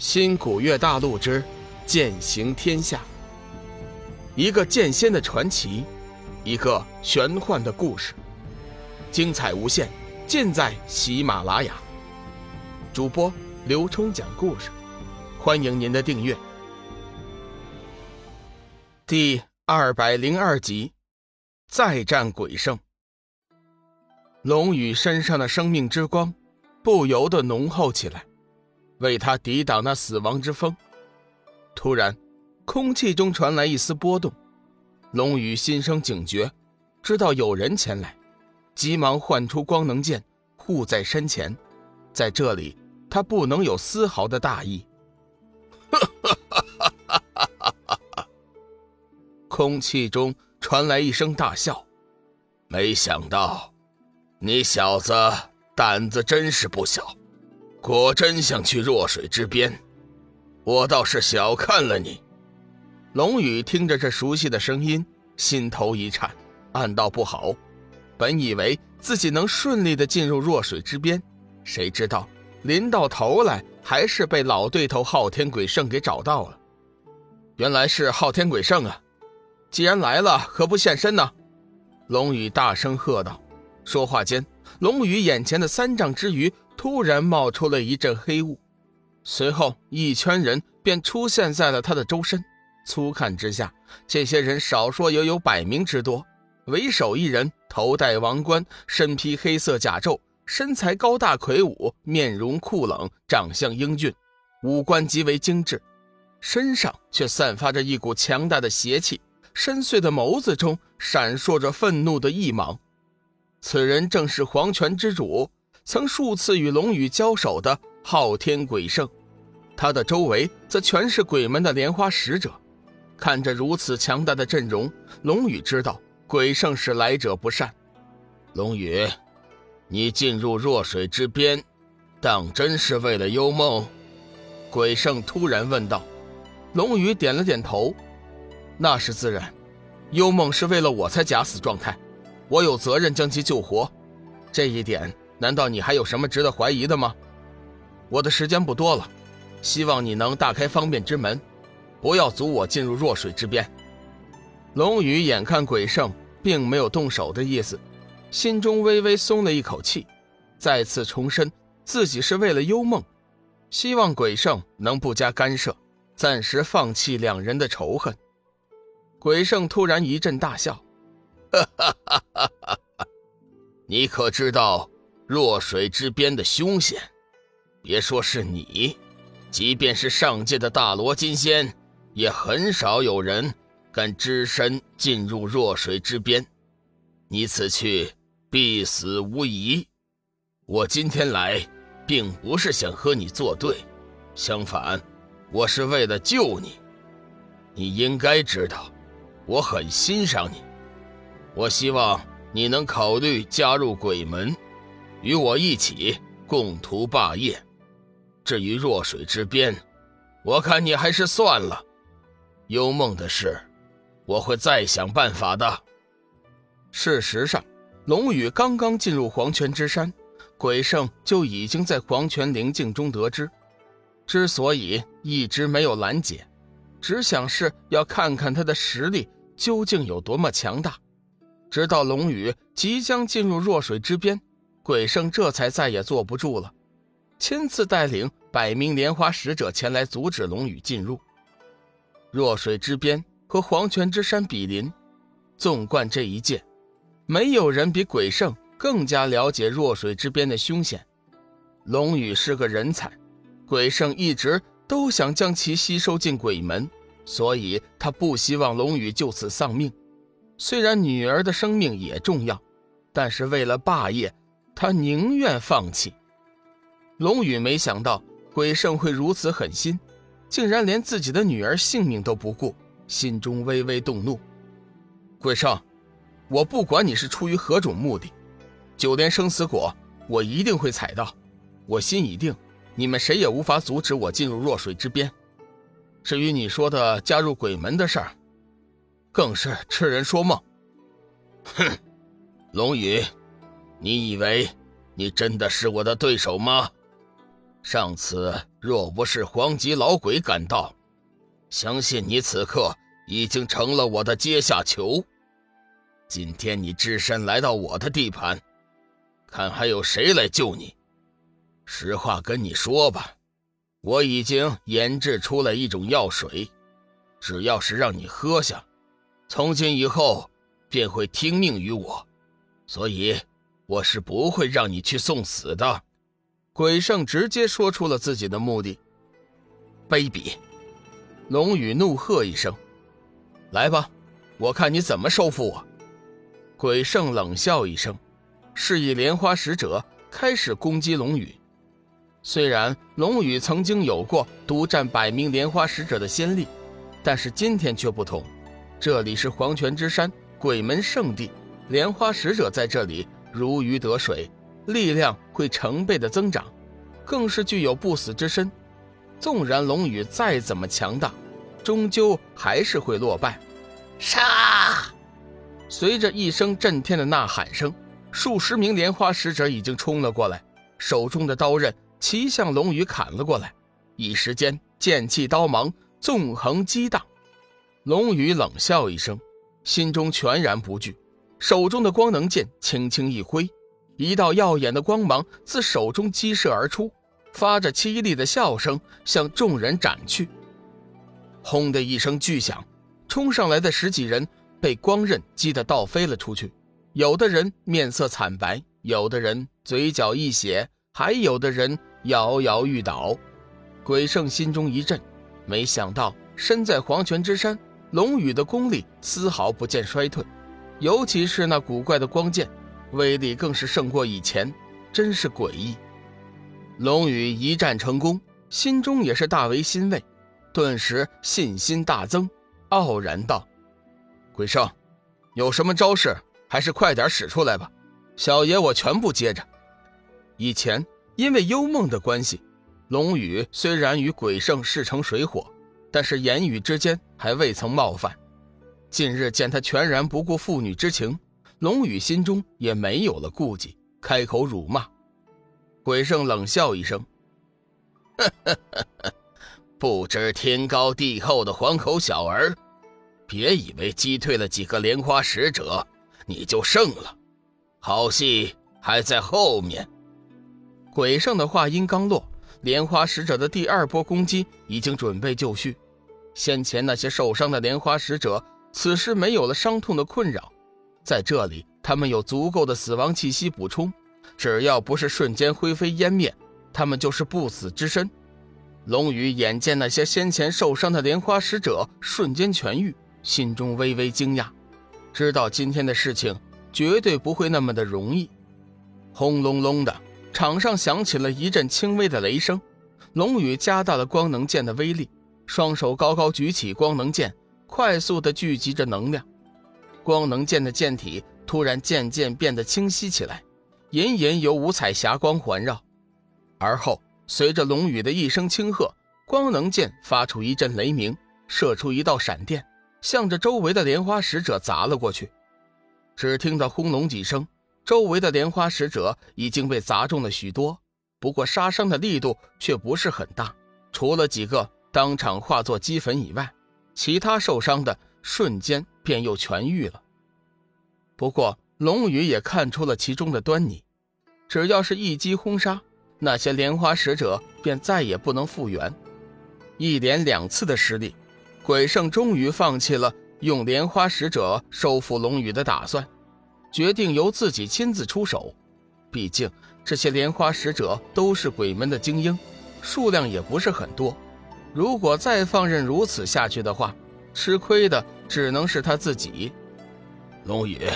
新古月大陆之剑行天下，一个剑仙的传奇，一个玄幻的故事，精彩无限，尽在喜马拉雅。主播刘冲讲故事，欢迎您的订阅。第二百零二集，再战鬼圣。龙宇身上的生命之光不由得浓厚起来。为他抵挡那死亡之风。突然，空气中传来一丝波动，龙宇心生警觉，知道有人前来，急忙唤出光能剑护在身前。在这里，他不能有丝毫的大意。哈哈哈哈哈哈空气中传来一声大笑，没想到，你小子胆子真是不小。果真想去弱水之边，我倒是小看了你。龙宇听着这熟悉的声音，心头一颤，暗道不好。本以为自己能顺利的进入弱水之边，谁知道临到头来，还是被老对头昊天鬼圣给找到了。原来是昊天鬼圣啊！既然来了，何不现身呢？龙宇大声喝道。说话间，龙宇眼前的三丈之余。突然冒出了一阵黑雾，随后一圈人便出现在了他的周身。粗看之下，这些人少说也有百名之多。为首一人头戴王冠，身披黑色甲胄，身材高大魁梧，面容酷冷，长相英俊，五官极为精致，身上却散发着一股强大的邪气，深邃的眸子中闪烁着愤怒的异芒。此人正是黄泉之主。曾数次与龙宇交手的昊天鬼圣，他的周围则全是鬼门的莲花使者。看着如此强大的阵容，龙宇知道鬼圣是来者不善。龙宇，你进入弱水之边，当真是为了幽梦？鬼圣突然问道。龙宇点了点头，那是自然。幽梦是为了我才假死状态，我有责任将其救活，这一点。难道你还有什么值得怀疑的吗？我的时间不多了，希望你能大开方便之门，不要阻我进入弱水之边。龙宇眼看鬼圣并没有动手的意思，心中微微松了一口气，再次重申自己是为了幽梦，希望鬼圣能不加干涉，暂时放弃两人的仇恨。鬼圣突然一阵大笑：“哈哈哈哈哈哈！你可知道？”弱水之边的凶险，别说是你，即便是上界的大罗金仙，也很少有人敢只身进入弱水之边。你此去必死无疑。我今天来，并不是想和你作对，相反，我是为了救你。你应该知道，我很欣赏你。我希望你能考虑加入鬼门。与我一起共图霸业。至于弱水之边，我看你还是算了。幽梦的事，我会再想办法的。事实上，龙宇刚刚进入黄泉之山，鬼圣就已经在黄泉灵境中得知。之所以一直没有拦截，只想是要看看他的实力究竟有多么强大。直到龙宇即将进入弱水之边。鬼圣这才再也坐不住了，亲自带领百名莲花使者前来阻止龙宇进入。弱水之边和黄泉之山比邻，纵观这一界，没有人比鬼圣更加了解弱水之边的凶险。龙宇是个人才，鬼圣一直都想将其吸收进鬼门，所以他不希望龙宇就此丧命。虽然女儿的生命也重要，但是为了霸业。他宁愿放弃。龙宇没想到鬼圣会如此狠心，竟然连自己的女儿性命都不顾，心中微微动怒。鬼圣，我不管你是出于何种目的，九莲生死果我一定会采到。我心已定，你们谁也无法阻止我进入弱水之边。至于你说的加入鬼门的事儿，更是痴人说梦。哼，龙宇。你以为你真的是我的对手吗？上次若不是黄级老鬼赶到，相信你此刻已经成了我的阶下囚。今天你只身来到我的地盘，看还有谁来救你？实话跟你说吧，我已经研制出了一种药水，只要是让你喝下，从今以后便会听命于我，所以我是不会让你去送死的。鬼圣直接说出了自己的目的。卑鄙！龙宇怒喝一声：“来吧，我看你怎么收服我！”鬼圣冷笑一声，示意莲花使者开始攻击龙宇。虽然龙宇曾经有过独占百名莲花使者的先例，但是今天却不同。这里是黄泉之山鬼门圣地，莲花使者在这里如鱼得水，力量会成倍的增长，更是具有不死之身。纵然龙宇再怎么强大，终究还是会落败。杀！随着一声震天的呐喊声，数十名莲花使者已经冲了过来，手中的刀刃齐向龙宇砍了过来。一时间，剑气刀芒纵横激荡。龙宇冷笑一声，心中全然不惧，手中的光能剑轻轻一挥，一道耀眼的光芒自手中激射而出，发着凄厉的笑声向众人斩去。轰的一声巨响，冲上来的十几人。被光刃击得倒飞了出去，有的人面色惨白，有的人嘴角溢血，还有的人摇摇欲倒。鬼圣心中一震，没想到身在黄泉之山，龙宇的功力丝毫不见衰退，尤其是那古怪的光剑，威力更是胜过以前，真是诡异。龙宇一战成功，心中也是大为欣慰，顿时信心大增，傲然道。鬼圣，有什么招式，还是快点使出来吧，小爷我全部接着。以前因为幽梦的关系，龙宇虽然与鬼圣势成水火，但是言语之间还未曾冒犯。近日见他全然不顾父女之情，龙宇心中也没有了顾忌，开口辱骂。鬼圣冷笑一声：“ 不知天高地厚的黄口小儿。”别以为击退了几个莲花使者，你就胜了，好戏还在后面。鬼圣的话音刚落，莲花使者的第二波攻击已经准备就绪。先前那些受伤的莲花使者，此时没有了伤痛的困扰，在这里他们有足够的死亡气息补充，只要不是瞬间灰飞烟灭，他们就是不死之身。龙宇眼见那些先前受伤的莲花使者瞬间痊愈。心中微微惊讶，知道今天的事情绝对不会那么的容易。轰隆隆的，场上响起了一阵轻微的雷声。龙宇加大了光能剑的威力，双手高高举起光能剑，快速的聚集着能量。光能剑的剑体突然渐渐变得清晰起来，隐隐有五彩霞光环绕。而后，随着龙宇的一声轻喝，光能剑发出一阵雷鸣，射出一道闪电。向着周围的莲花使者砸了过去，只听到轰隆几声，周围的莲花使者已经被砸中了许多，不过杀伤的力度却不是很大，除了几个当场化作齑粉以外，其他受伤的瞬间便又痊愈了。不过龙宇也看出了其中的端倪，只要是一击轰杀，那些莲花使者便再也不能复原，一连两次的失利。鬼圣终于放弃了用莲花使者收复龙宇的打算，决定由自己亲自出手。毕竟这些莲花使者都是鬼门的精英，数量也不是很多。如果再放任如此下去的话，吃亏的只能是他自己。龙宇，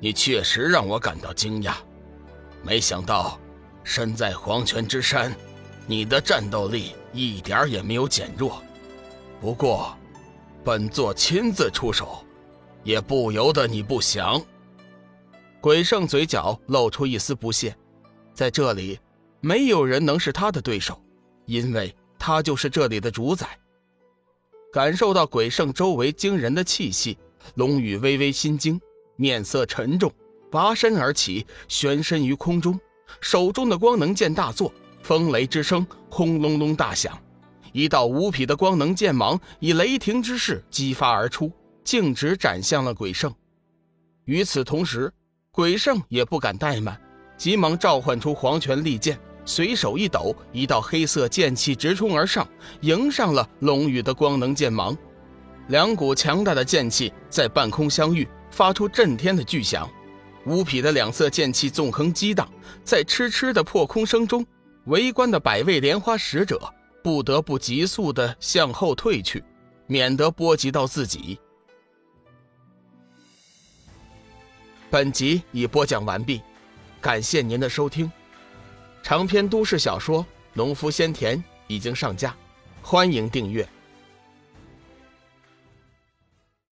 你确实让我感到惊讶，没想到身在黄泉之山，你的战斗力一点也没有减弱。不过，本座亲自出手，也不由得你不降。鬼圣嘴角露出一丝不屑，在这里，没有人能是他的对手，因为他就是这里的主宰。感受到鬼圣周围惊人的气息，龙宇微微心惊，面色沉重，拔身而起，旋身于空中，手中的光能剑大作，风雷之声轰隆隆大响，一道无匹的光能剑芒以雷霆之势激发而出，径直斩向了鬼圣。与此同时，鬼圣也不敢怠慢，急忙召唤出黄泉利剑，随手一抖，一道黑色剑气直冲而上，迎上了龙宇的光能剑芒。两股强大的剑气在半空相遇，发出震天的巨响。乌匹的两色剑气纵横激荡，在嗤嗤的破空声中，围观的百位莲花使者不得不急速的向后退去，免得波及到自己。本集已播讲完毕，感谢您的收听。长篇都市小说《农夫先田》已经上架，欢迎订阅。